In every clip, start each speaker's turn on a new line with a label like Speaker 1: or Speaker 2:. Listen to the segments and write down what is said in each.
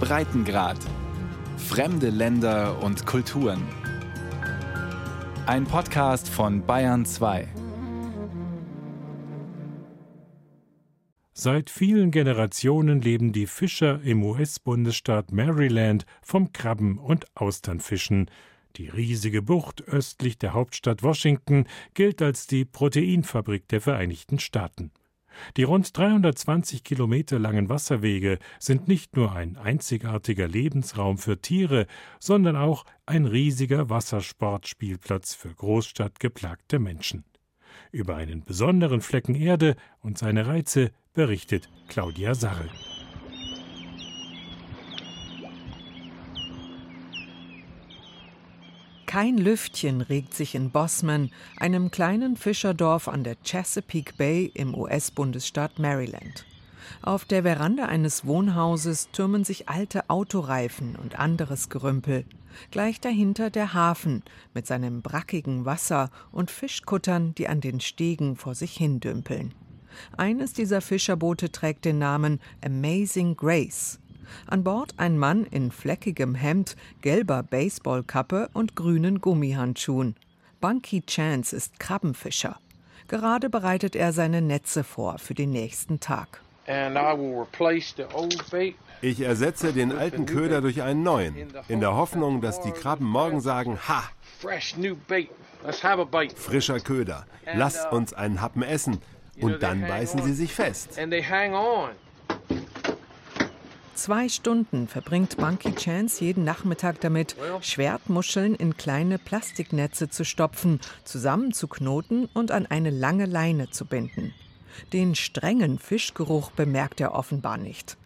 Speaker 1: Breitengrad. Fremde Länder und Kulturen. Ein Podcast von Bayern 2.
Speaker 2: Seit vielen Generationen leben die Fischer im US-Bundesstaat Maryland vom Krabben- und Austernfischen. Die riesige Bucht östlich der Hauptstadt Washington gilt als die Proteinfabrik der Vereinigten Staaten. Die rund 320 Kilometer langen Wasserwege sind nicht nur ein einzigartiger Lebensraum für Tiere, sondern auch ein riesiger Wassersportspielplatz für großstadtgeplagte Menschen. Über einen besonderen Flecken Erde und seine Reize berichtet Claudia Sarre.
Speaker 3: Kein Lüftchen regt sich in Bosman, einem kleinen Fischerdorf an der Chesapeake Bay im US-Bundesstaat Maryland. Auf der Veranda eines Wohnhauses türmen sich alte Autoreifen und anderes Gerümpel. Gleich dahinter der Hafen mit seinem brackigen Wasser und Fischkuttern, die an den Stegen vor sich hin dümpeln. Eines dieser Fischerboote trägt den Namen Amazing Grace. An Bord ein Mann in fleckigem Hemd, gelber Baseballkappe und grünen Gummihandschuhen. Bunky Chance ist Krabbenfischer. Gerade bereitet er seine Netze vor für den nächsten Tag.
Speaker 4: Ich ersetze den alten Köder durch einen neuen, in der Hoffnung, dass die Krabben morgen sagen, ha, frischer Köder, lass uh, uns einen Happen essen. Und dann beißen sie sich fest.
Speaker 3: Zwei Stunden verbringt Monkey Chance jeden Nachmittag damit, Schwertmuscheln in kleine Plastiknetze zu stopfen, zusammenzuknoten und an eine lange Leine zu binden. Den strengen Fischgeruch bemerkt er offenbar nicht.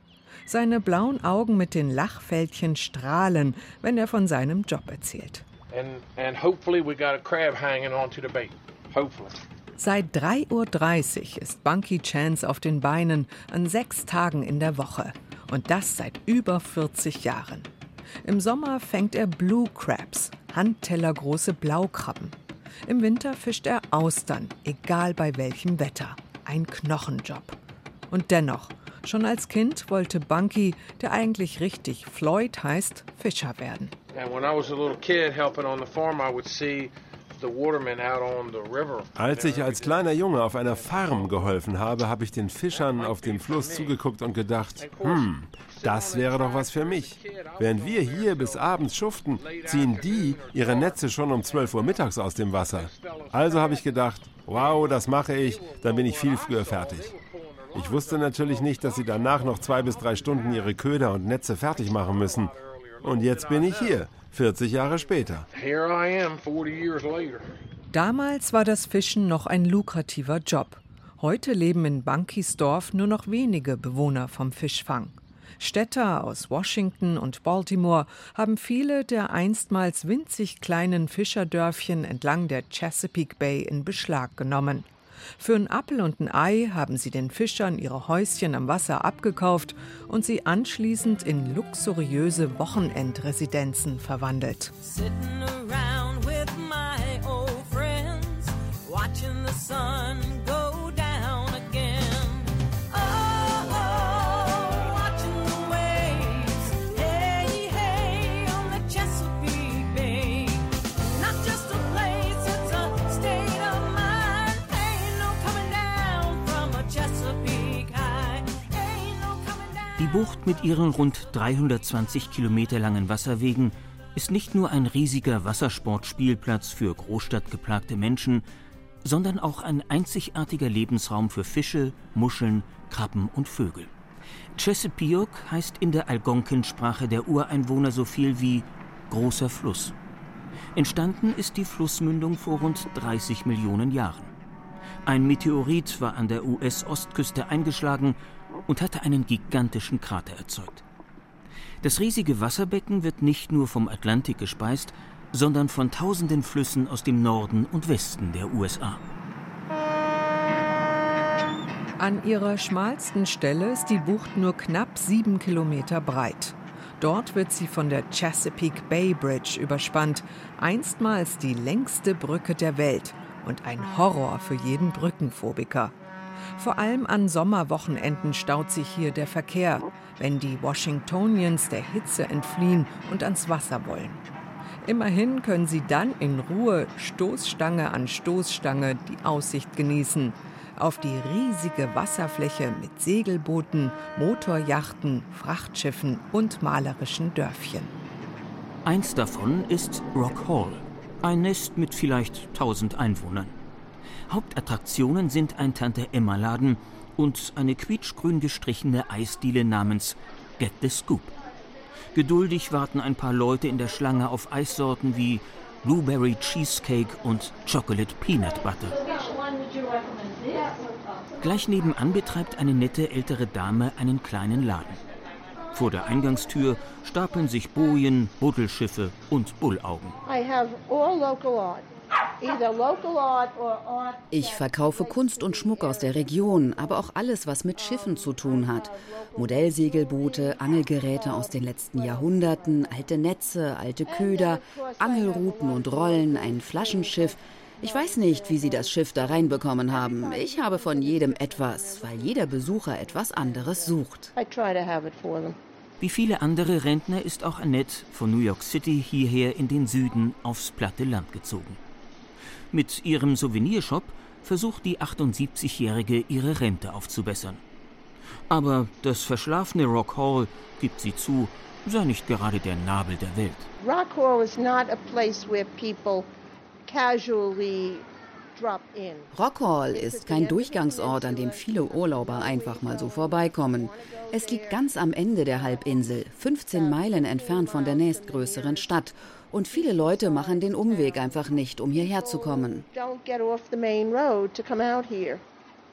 Speaker 3: Seine blauen Augen mit den Lachfältchen strahlen, wenn er von seinem Job erzählt. Seit 3.30 Uhr ist Bunky Chance auf den Beinen an sechs Tagen in der Woche. Und das seit über 40 Jahren. Im Sommer fängt er Blue Crabs, handtellergroße Blaukrabben. Im Winter fischt er Austern, egal bei welchem Wetter. Ein Knochenjob. Und dennoch, schon als Kind wollte Bunky, der eigentlich richtig Floyd heißt, Fischer werden. And when I was a little kid helping on the farm, I would see
Speaker 4: als ich als kleiner Junge auf einer Farm geholfen habe, habe ich den Fischern auf dem Fluss zugeguckt und gedacht, hm, das wäre doch was für mich. Während wir hier bis abends schuften, ziehen die ihre Netze schon um 12 Uhr mittags aus dem Wasser. Also habe ich gedacht, wow, das mache ich, dann bin ich viel früher fertig. Ich wusste natürlich nicht, dass sie danach noch zwei bis drei Stunden ihre Köder und Netze fertig machen müssen. Und jetzt bin ich hier, 40 Jahre später.
Speaker 3: Damals war das Fischen noch ein lukrativer Job. Heute leben in Bunkys Dorf nur noch wenige Bewohner vom Fischfang. Städter aus Washington und Baltimore haben viele der einstmals winzig kleinen Fischerdörfchen entlang der Chesapeake Bay in Beschlag genommen. Für einen Appel und ein Ei haben sie den Fischern ihre Häuschen am Wasser abgekauft und sie anschließend in luxuriöse Wochenendresidenzen verwandelt. Sitting around
Speaker 5: Bucht mit ihren rund 320 Kilometer langen Wasserwegen ist nicht nur ein riesiger Wassersportspielplatz für großstadtgeplagte Menschen, sondern auch ein einzigartiger Lebensraum für Fische, Muscheln, Krabben und Vögel. Chesapeake heißt in der Algonquin-Sprache der Ureinwohner so viel wie großer Fluss. Entstanden ist die Flussmündung vor rund 30 Millionen Jahren. Ein Meteorit war an der US-Ostküste eingeschlagen und hatte einen gigantischen Krater erzeugt. Das riesige Wasserbecken wird nicht nur vom Atlantik gespeist, sondern von tausenden Flüssen aus dem Norden und Westen der USA.
Speaker 3: An ihrer schmalsten Stelle ist die Bucht nur knapp sieben Kilometer breit. Dort wird sie von der Chesapeake Bay Bridge überspannt, einstmals die längste Brücke der Welt und ein Horror für jeden Brückenphobiker. Vor allem an Sommerwochenenden staut sich hier der Verkehr. wenn die Washingtonians der Hitze entfliehen und ans Wasser wollen. Immerhin können sie dann in Ruhe Stoßstange an Stoßstange die Aussicht genießen auf die riesige Wasserfläche mit Segelbooten, Motorjachten, Frachtschiffen und malerischen Dörfchen.
Speaker 5: Eins davon ist Rock Hall, ein Nest mit vielleicht 1000 Einwohnern. Hauptattraktionen sind ein Tante-Emma-Laden und eine quietschgrün gestrichene Eisdiele namens Get the Scoop. Geduldig warten ein paar Leute in der Schlange auf Eissorten wie Blueberry Cheesecake und Chocolate Peanut Butter. Gleich nebenan betreibt eine nette ältere Dame einen kleinen Laden. Vor der Eingangstür stapeln sich Bojen, Buddelschiffe und Bullaugen.
Speaker 6: Ich verkaufe Kunst und Schmuck aus der Region, aber auch alles, was mit Schiffen zu tun hat. Modellsegelboote, Angelgeräte aus den letzten Jahrhunderten, alte Netze, alte Köder, Angelruten und Rollen, ein Flaschenschiff. Ich weiß nicht, wie Sie das Schiff da reinbekommen haben. Ich habe von jedem etwas, weil jeder Besucher etwas anderes sucht.
Speaker 5: Wie viele andere Rentner ist auch Annette von New York City hierher in den Süden aufs platte Land gezogen. Mit ihrem Souvenirshop versucht die 78-Jährige ihre Rente aufzubessern. Aber das verschlafene Rock Hall, gibt sie zu, sei nicht gerade der Nabel der Welt. Rock Hall is not a place where people
Speaker 6: casually Rockhall ist kein Durchgangsort, an dem viele Urlauber einfach mal so vorbeikommen. Es liegt ganz am Ende der Halbinsel, 15 Meilen entfernt von der nächstgrößeren Stadt. Und viele Leute machen den Umweg einfach nicht, um hierher zu kommen.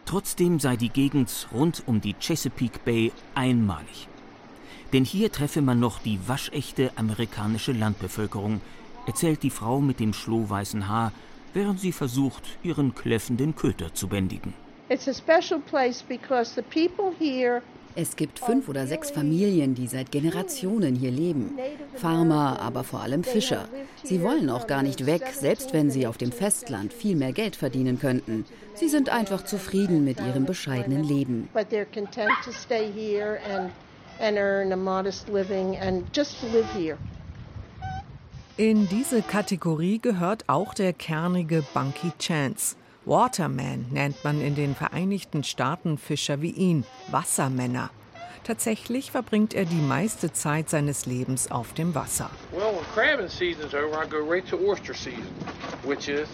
Speaker 5: Trotzdem sei die Gegend rund um die Chesapeake Bay einmalig. Denn hier treffe man noch die waschechte amerikanische Landbevölkerung, erzählt die Frau mit dem schlohweißen Haar, während sie versucht, ihren kläffenden Köter zu bändigen.
Speaker 6: Es gibt fünf oder sechs Familien, die seit Generationen hier leben. Farmer, aber vor allem Fischer. Sie wollen auch gar nicht weg, selbst wenn sie auf dem Festland viel mehr Geld verdienen könnten. Sie sind einfach zufrieden mit ihrem bescheidenen Leben. and earn a modest living and just live here.
Speaker 3: In diese Kategorie gehört auch der kernige Bunky Chance. Waterman nennt man in den Vereinigten Staaten Fischer wie ihn, Wassermänner. Tatsächlich verbringt er die meiste Zeit seines Lebens auf dem Wasser. Well, when crabbing season's over, I go right to oyster season, which is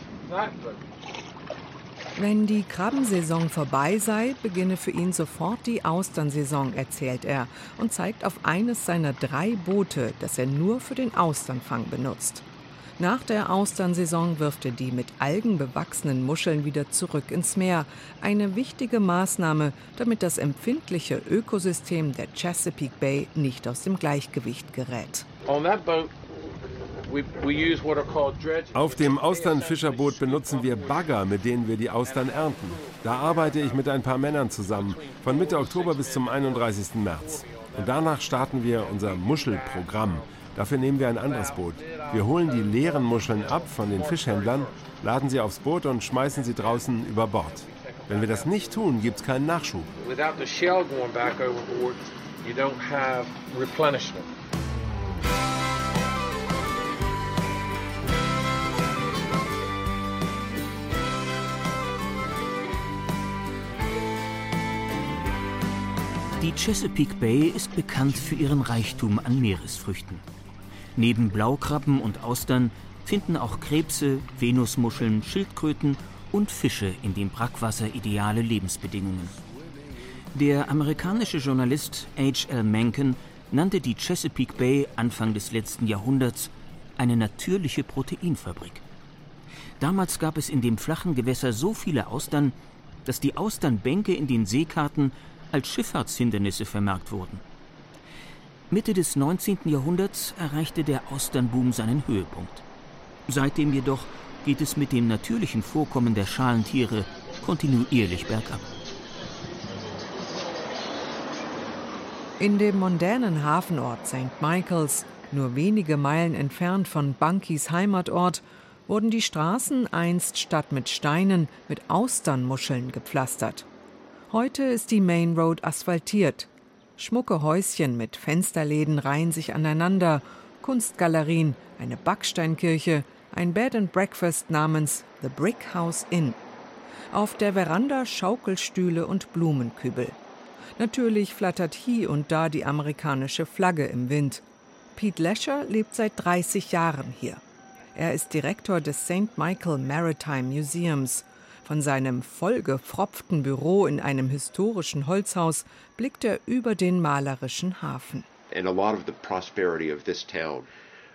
Speaker 3: wenn die Krabbensaison vorbei sei, beginne für ihn sofort die Austernsaison, erzählt er und zeigt auf eines seiner drei Boote, das er nur für den Austernfang benutzt. Nach der Austernsaison wirft er die mit Algen bewachsenen Muscheln wieder zurück ins Meer. Eine wichtige Maßnahme, damit das empfindliche Ökosystem der Chesapeake Bay nicht aus dem Gleichgewicht gerät. On that boat
Speaker 4: auf dem Austernfischerboot benutzen wir Bagger, mit denen wir die Austern ernten. Da arbeite ich mit ein paar Männern zusammen, von Mitte Oktober bis zum 31. März. Und danach starten wir unser Muschelprogramm. Dafür nehmen wir ein anderes Boot. Wir holen die leeren Muscheln ab von den Fischhändlern, laden sie aufs Boot und schmeißen sie draußen über Bord. Wenn wir das nicht tun, gibt es keinen Nachschub. Without the shell going back overboard, you don't have replenishment.
Speaker 5: Die Chesapeake Bay ist bekannt für ihren Reichtum an Meeresfrüchten. Neben Blaukrabben und Austern finden auch Krebse, Venusmuscheln, Schildkröten und Fische in dem Brackwasser ideale Lebensbedingungen. Der amerikanische Journalist H. L. Mencken nannte die Chesapeake Bay Anfang des letzten Jahrhunderts eine natürliche Proteinfabrik. Damals gab es in dem flachen Gewässer so viele Austern, dass die Austernbänke in den Seekarten als Schifffahrtshindernisse vermerkt wurden. Mitte des 19. Jahrhunderts erreichte der Austernboom seinen Höhepunkt. Seitdem jedoch geht es mit dem natürlichen Vorkommen der Schalentiere kontinuierlich bergab.
Speaker 3: In dem mondänen Hafenort St. Michaels, nur wenige Meilen entfernt von Bunkys Heimatort, wurden die Straßen einst statt mit Steinen mit Austernmuscheln gepflastert. Heute ist die Main Road asphaltiert. Schmucke Häuschen mit Fensterläden reihen sich aneinander, Kunstgalerien, eine Backsteinkirche, ein Bed and Breakfast namens The Brick House Inn. Auf der Veranda Schaukelstühle und Blumenkübel. Natürlich flattert hier und da die amerikanische Flagge im Wind. Pete Lesher lebt seit 30 Jahren hier. Er ist Direktor des St. Michael Maritime Museums. Von seinem vollgepfropften Büro in einem historischen Holzhaus blickt er über den malerischen Hafen.
Speaker 7: And a lot of the prosperity of this town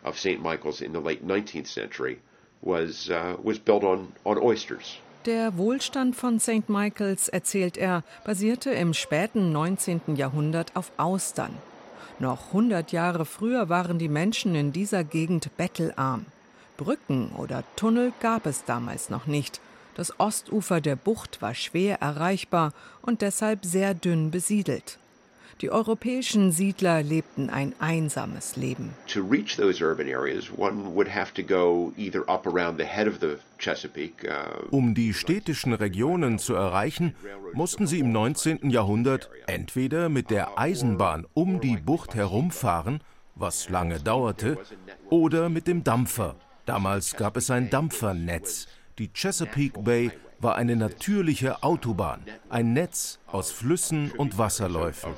Speaker 7: of St. Michael's in the late 19th century was, uh, was built on, on oysters.
Speaker 3: Der Wohlstand von St. Michaels, erzählt er, basierte im späten 19. Jahrhundert auf Austern. Noch 100 Jahre früher waren die Menschen in dieser Gegend bettelarm. Brücken oder Tunnel gab es damals noch nicht. Das Ostufer der Bucht war schwer erreichbar und deshalb sehr dünn besiedelt. Die europäischen Siedler lebten ein einsames Leben.
Speaker 7: To reach those urban areas, one would have to go either up around the head of the Chesapeake.
Speaker 8: Um die städtischen Regionen zu erreichen, mussten sie im 19. Jahrhundert entweder mit der Eisenbahn um die Bucht herumfahren, was lange dauerte, oder mit dem Dampfer. Damals gab es ein Dampfernetz. Die Chesapeake Bay war eine natürliche Autobahn, ein Netz aus Flüssen und Wasserläufen.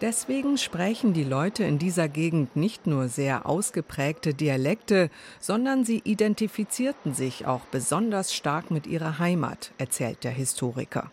Speaker 3: Deswegen sprechen die Leute in dieser Gegend nicht nur sehr ausgeprägte Dialekte, sondern sie identifizierten sich auch besonders stark mit ihrer Heimat, erzählt der Historiker.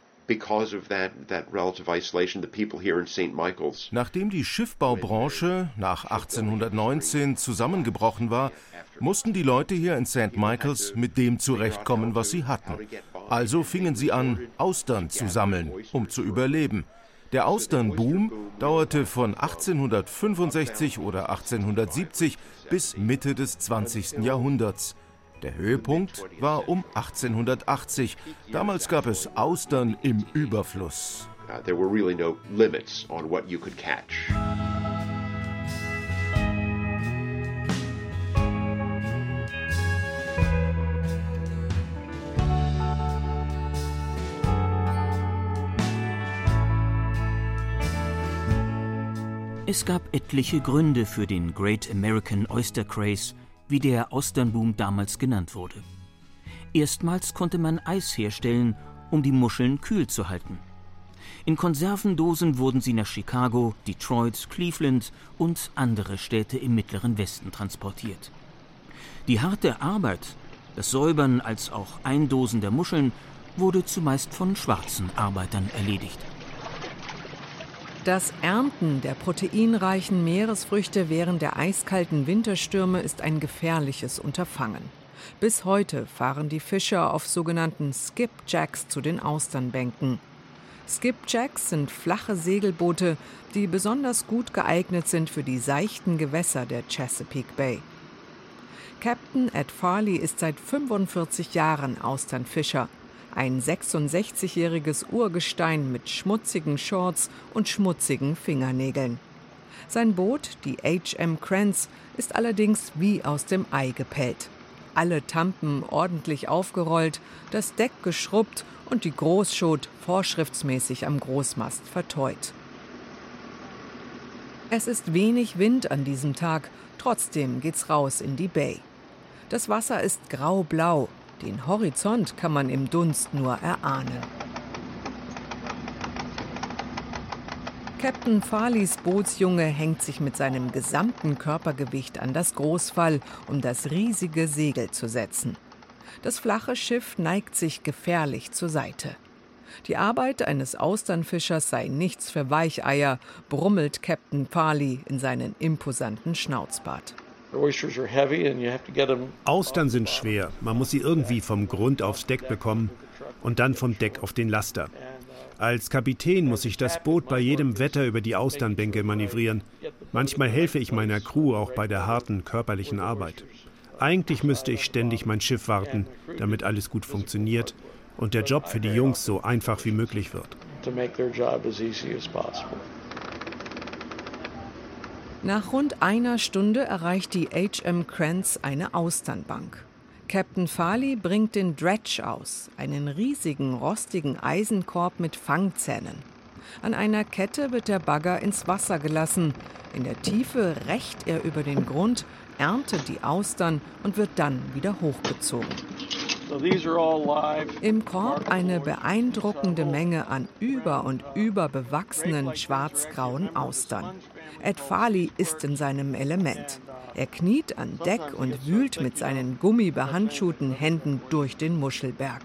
Speaker 8: Nachdem die Schiffbaubranche nach 1819 zusammengebrochen war, mussten die Leute hier in St. Michaels mit dem zurechtkommen, was sie hatten. Also fingen sie an, Austern zu sammeln, um zu überleben. Der Austernboom dauerte von 1865 oder 1870 bis Mitte des 20. Jahrhunderts. Der Höhepunkt war um 1880. Damals gab es Austern im Überfluss. Uh, there were really no limits on what you could catch.
Speaker 5: Es gab etliche Gründe für den Great American Oyster Craze, wie der Austernboom damals genannt wurde. Erstmals konnte man Eis herstellen, um die Muscheln kühl zu halten. In Konservendosen wurden sie nach Chicago, Detroit, Cleveland und andere Städte im mittleren Westen transportiert. Die harte Arbeit, das Säubern als auch Eindosen der Muscheln, wurde zumeist von schwarzen Arbeitern erledigt.
Speaker 3: Das Ernten der proteinreichen Meeresfrüchte während der eiskalten Winterstürme ist ein gefährliches Unterfangen. Bis heute fahren die Fischer auf sogenannten Skipjacks zu den Austernbänken. Skipjacks sind flache Segelboote, die besonders gut geeignet sind für die seichten Gewässer der Chesapeake Bay. Captain Ed Farley ist seit 45 Jahren Austernfischer. Ein 66-jähriges Urgestein mit schmutzigen Shorts und schmutzigen Fingernägeln. Sein Boot, die HM Kranz, ist allerdings wie aus dem Ei gepellt. Alle Tampen ordentlich aufgerollt, das Deck geschrubbt und die Großschot vorschriftsmäßig am Großmast verteut. Es ist wenig Wind an diesem Tag, trotzdem geht's raus in die Bay. Das Wasser ist graublau, den Horizont kann man im Dunst nur erahnen. Captain Farleys Bootsjunge hängt sich mit seinem gesamten Körpergewicht an das Großfall, um das riesige Segel zu setzen. Das flache Schiff neigt sich gefährlich zur Seite. Die Arbeit eines Austernfischers sei nichts für Weicheier, brummelt Captain Farley in seinen imposanten Schnauzbart.
Speaker 9: Austern sind schwer. Man muss sie irgendwie vom Grund aufs Deck bekommen und dann vom Deck auf den Laster. Als Kapitän muss ich das Boot bei jedem Wetter über die Austernbänke manövrieren. Manchmal helfe ich meiner Crew auch bei der harten körperlichen Arbeit. Eigentlich müsste ich ständig mein Schiff warten, damit alles gut funktioniert und der Job für die Jungs so einfach wie möglich wird.
Speaker 3: Nach rund einer Stunde erreicht die HM Kranz eine Austernbank. Captain Farley bringt den Dredge aus, einen riesigen rostigen Eisenkorb mit Fangzähnen. An einer Kette wird der Bagger ins Wasser gelassen. In der Tiefe rächt er über den Grund, erntet die Austern und wird dann wieder hochgezogen. Im Korb eine beeindruckende Menge an über und über bewachsenen schwarzgrauen Austern. Ed Farley ist in seinem Element. Er kniet an Deck und wühlt mit seinen gummibehandschuhten Händen durch den Muschelberg.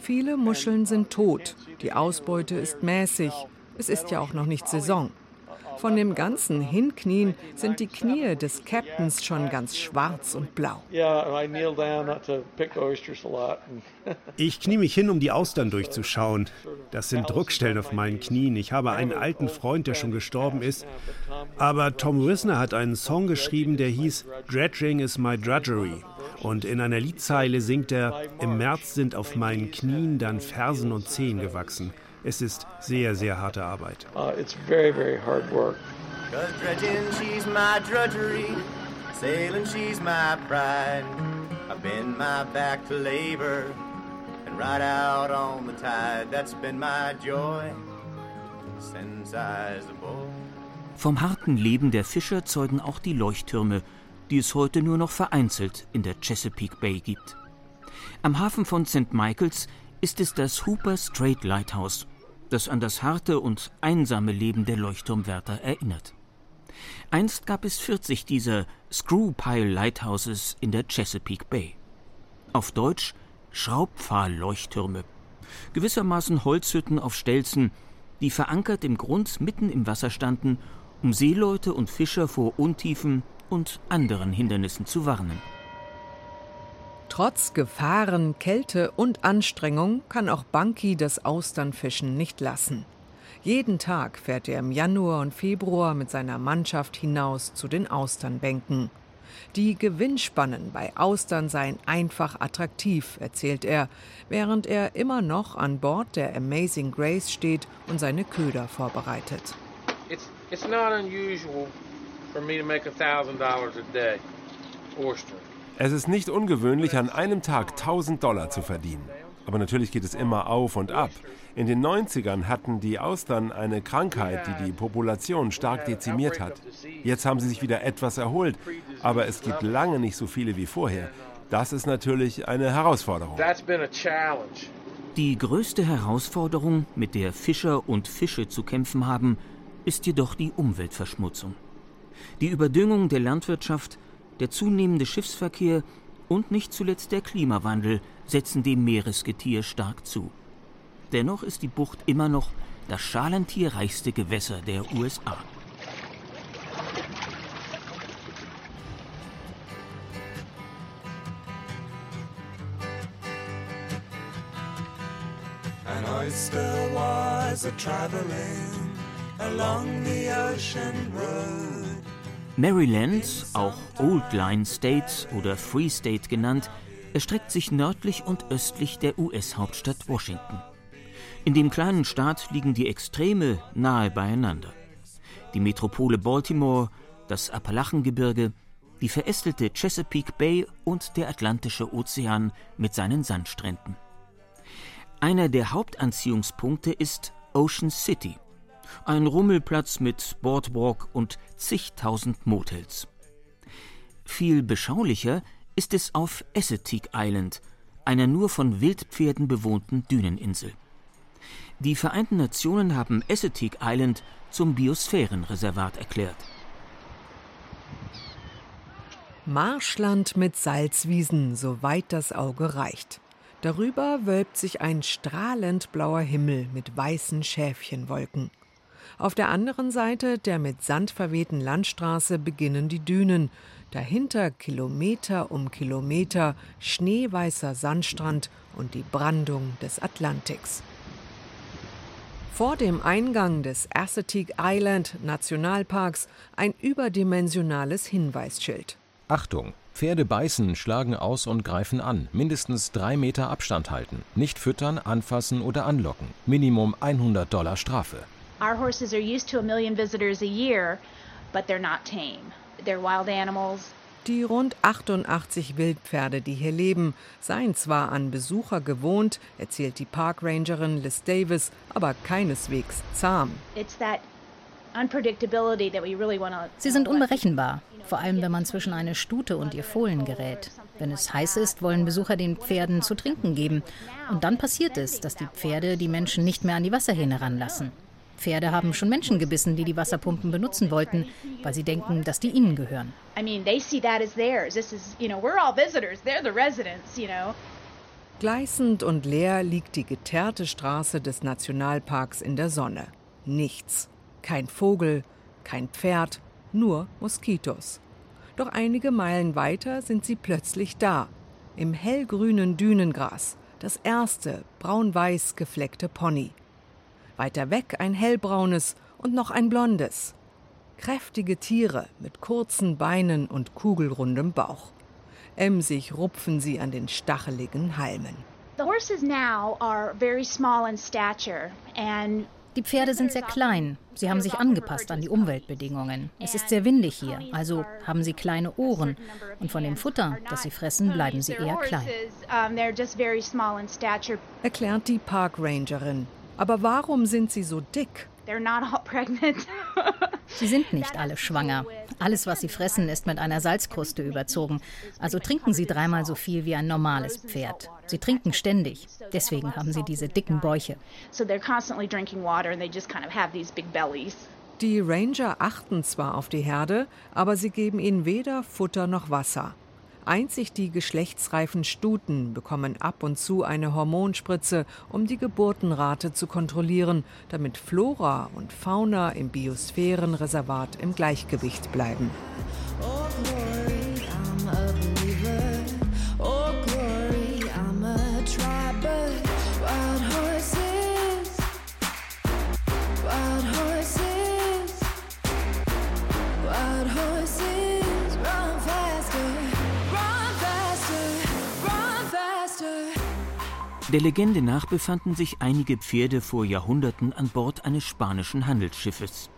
Speaker 3: Viele Muscheln sind tot, die Ausbeute ist mäßig. Es ist ja auch noch nicht Saison. Von dem ganzen Hinknien sind die Knie des Captains schon ganz schwarz und blau.
Speaker 9: Ich knie mich hin, um die Austern durchzuschauen. Das sind Druckstellen auf meinen Knien. Ich habe einen alten Freund, der schon gestorben ist. Aber Tom Wisner hat einen Song geschrieben, der hieß Dredging is my drudgery. Und in einer Liedzeile singt er, im März sind auf meinen Knien dann Fersen und Zehen gewachsen. Es ist sehr, sehr harte Arbeit. Uh, it's very, very hard work. Cause dredging, she's my drudgery. Sailing, she's my pride. I've been my back to labor and ride out on the tide. That's been my joy since I was a boy.
Speaker 5: Vom harten Leben der Fischer zeugen auch die Leuchttürme, die es heute nur noch vereinzelt in der Chesapeake Bay gibt. Am Hafen von St. Michaels ist es das Hooper Strait Lighthouse, das an das harte und einsame Leben der Leuchtturmwärter erinnert. Einst gab es 40 dieser Screw-Pile Lighthouses in der Chesapeake Bay. Auf Deutsch Schraubpfahl-Leuchttürme. Gewissermaßen Holzhütten auf Stelzen, die verankert im Grund mitten im Wasser standen, um Seeleute und Fischer vor Untiefen und anderen Hindernissen zu warnen.
Speaker 3: Trotz Gefahren, Kälte und Anstrengung kann auch Bunky das Austernfischen nicht lassen. Jeden Tag fährt er im Januar und Februar mit seiner Mannschaft hinaus zu den Austernbänken. Die Gewinnspannen bei Austern seien einfach attraktiv, erzählt er, während er immer noch an Bord der Amazing Grace steht und seine Köder vorbereitet. It's, it's not unusual for me to make $1,000 a day,
Speaker 4: oyster. Es ist nicht ungewöhnlich, an einem Tag 1000 Dollar zu verdienen. Aber natürlich geht es immer auf und ab. In den 90ern hatten die Austern eine Krankheit, die die Population stark dezimiert hat. Jetzt haben sie sich wieder etwas erholt, aber es gibt lange nicht so viele wie vorher. Das ist natürlich eine Herausforderung.
Speaker 5: Die größte Herausforderung, mit der Fischer und Fische zu kämpfen haben, ist jedoch die Umweltverschmutzung. Die Überdüngung der Landwirtschaft der zunehmende Schiffsverkehr und nicht zuletzt der Klimawandel setzen dem Meeresgetier stark zu. Dennoch ist die Bucht immer noch das schalentierreichste Gewässer der USA. An oyster was a traveling along the ocean road. Maryland, auch Old Line State oder Free State genannt, erstreckt sich nördlich und östlich der US-Hauptstadt Washington. In dem kleinen Staat liegen die Extreme nahe beieinander. Die Metropole Baltimore, das Appalachengebirge, die verästelte Chesapeake Bay und der Atlantische Ozean mit seinen Sandstränden. Einer der Hauptanziehungspunkte ist Ocean City, ein Rummelplatz mit Boardwalk und zigtausend Motels. Viel beschaulicher ist es auf Assateague Island, einer nur von Wildpferden bewohnten Düneninsel. Die Vereinten Nationen haben Assateague Island zum Biosphärenreservat erklärt.
Speaker 3: Marschland mit Salzwiesen, soweit das Auge reicht. Darüber wölbt sich ein strahlend blauer Himmel mit weißen Schäfchenwolken. Auf der anderen Seite der mit Sand verwehten Landstraße beginnen die Dünen. Dahinter Kilometer um Kilometer schneeweißer Sandstrand und die Brandung des Atlantiks. Vor dem Eingang des Assateague Island Nationalparks ein überdimensionales Hinweisschild.
Speaker 10: Achtung! Pferde beißen, schlagen aus und greifen an. Mindestens drei Meter Abstand halten. Nicht füttern, anfassen oder anlocken. Minimum 100 Dollar Strafe. Our horses are used to a million visitors a year, but they're not tame. They're wild animals.
Speaker 3: Die rund 88 Wildpferde, die hier leben, seien zwar an Besucher gewohnt, erzählt die Parkrangerin Liz Davis, aber keineswegs zahm.
Speaker 11: Sie sind unberechenbar, vor allem wenn man zwischen eine Stute und ihr Fohlen gerät. Wenn es heiß ist, wollen Besucher den Pferden zu trinken geben. Und dann passiert es, dass die Pferde die Menschen nicht mehr an die Wasserhähne ranlassen. Pferde haben schon Menschen gebissen, die die Wasserpumpen benutzen wollten, weil sie denken, dass die ihnen gehören.
Speaker 3: Gleißend und leer liegt die geteerte Straße des Nationalparks in der Sonne. Nichts. Kein Vogel, kein Pferd, nur Moskitos. Doch einige Meilen weiter sind sie plötzlich da, im hellgrünen Dünengras, das erste braun-weiß gefleckte Pony. Weiter weg ein hellbraunes und noch ein blondes. Kräftige Tiere mit kurzen Beinen und kugelrundem Bauch. Emsig rupfen sie an den stacheligen Halmen. The horses now are very small in
Speaker 11: stature and die Pferde sind sehr klein. Sie haben sich angepasst an die Umweltbedingungen. Es ist sehr windig hier, also haben sie kleine Ohren. Und von dem Futter, das sie fressen, bleiben sie eher klein.
Speaker 3: Erklärt die Parkrangerin. Aber warum sind sie so dick?
Speaker 11: Sie sind nicht alle schwanger. Alles, was sie fressen, ist mit einer Salzkruste überzogen. Also trinken sie dreimal so viel wie ein normales Pferd. Sie trinken ständig. Deswegen haben sie diese dicken Bäuche.
Speaker 3: Die Ranger achten zwar auf die Herde, aber sie geben ihnen weder Futter noch Wasser. Einzig die geschlechtsreifen Stuten bekommen ab und zu eine Hormonspritze, um die Geburtenrate zu kontrollieren, damit Flora und Fauna im Biosphärenreservat im Gleichgewicht bleiben.
Speaker 5: Der Legende nach befanden sich einige Pferde vor Jahrhunderten an Bord eines spanischen Handelsschiffes.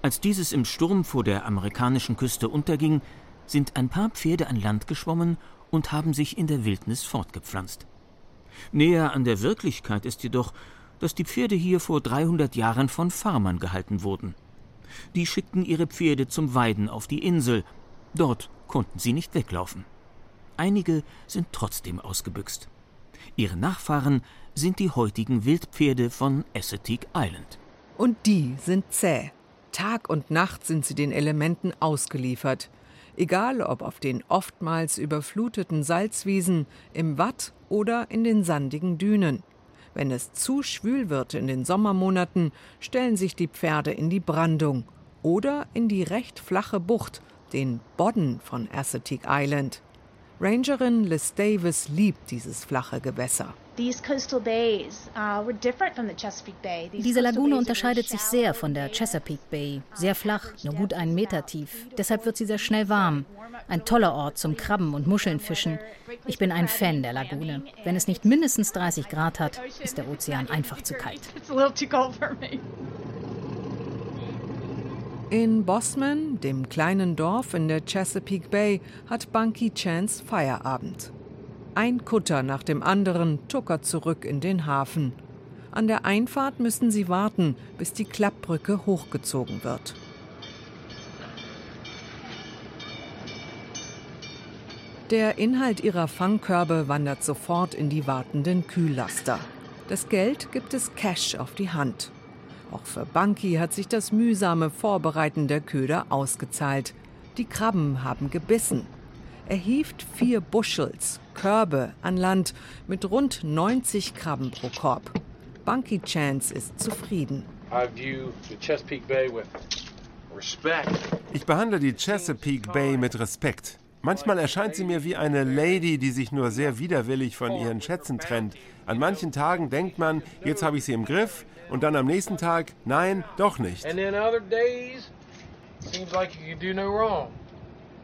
Speaker 5: Als dieses im Sturm vor der amerikanischen Küste unterging, sind ein paar Pferde an Land geschwommen und haben sich in der Wildnis fortgepflanzt. Näher an der Wirklichkeit ist jedoch, dass die Pferde hier vor 300 Jahren von Farmern gehalten wurden. Die schickten ihre Pferde zum Weiden auf die Insel. Dort konnten sie nicht weglaufen. Einige sind trotzdem ausgebüxt. Ihre Nachfahren sind die heutigen Wildpferde von Assateague Island.
Speaker 3: Und die sind zäh. Tag und Nacht sind sie den Elementen ausgeliefert. Egal ob auf den oftmals überfluteten Salzwiesen, im Watt oder in den sandigen Dünen. Wenn es zu schwül wird in den Sommermonaten, stellen sich die Pferde in die Brandung oder in die recht flache Bucht, den Bodden von Assateague Island. Rangerin Liz Davis liebt dieses flache Gewässer.
Speaker 11: Uh, Diese Lagune unterscheidet sich sehr von der Chesapeake Bay. Sehr flach, nur gut einen Meter tief. Deshalb wird sie sehr schnell warm. Ein toller Ort zum Krabben und Muscheln fischen. Ich bin ein Fan der Lagune. Wenn es nicht mindestens 30 Grad hat, ist der Ozean einfach zu kalt.
Speaker 3: In Bosman, dem kleinen Dorf in der Chesapeake Bay, hat Bunky Chance Feierabend. Ein Kutter nach dem anderen tuckert zurück in den Hafen. An der Einfahrt müssen sie warten, bis die Klappbrücke hochgezogen wird. Der Inhalt ihrer Fangkörbe wandert sofort in die wartenden Kühllaster. Das Geld gibt es Cash auf die Hand. Auch für Bunky hat sich das mühsame Vorbereiten der Köder ausgezahlt. Die Krabben haben gebissen. Er hieft vier Bushels, Körbe, an Land mit rund 90 Krabben pro Korb. Bunky Chance ist zufrieden.
Speaker 4: Ich behandle die Chesapeake Bay mit Respekt. Manchmal erscheint sie mir wie eine Lady, die sich nur sehr widerwillig von ihren Schätzen trennt. An manchen Tagen denkt man, jetzt habe ich sie im Griff, und dann am nächsten Tag, nein, doch nicht.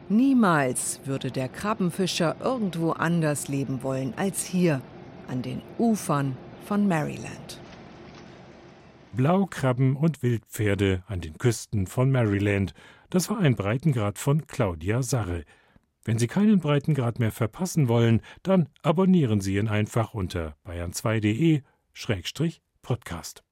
Speaker 3: Niemals würde der Krabbenfischer irgendwo anders leben wollen als hier, an den Ufern von Maryland.
Speaker 2: Blaukrabben und Wildpferde an den Küsten von Maryland. Das war ein Breitengrad von Claudia Sarre. Wenn Sie keinen Breitengrad mehr verpassen wollen, dann abonnieren Sie ihn einfach unter bayern2.de-podcast.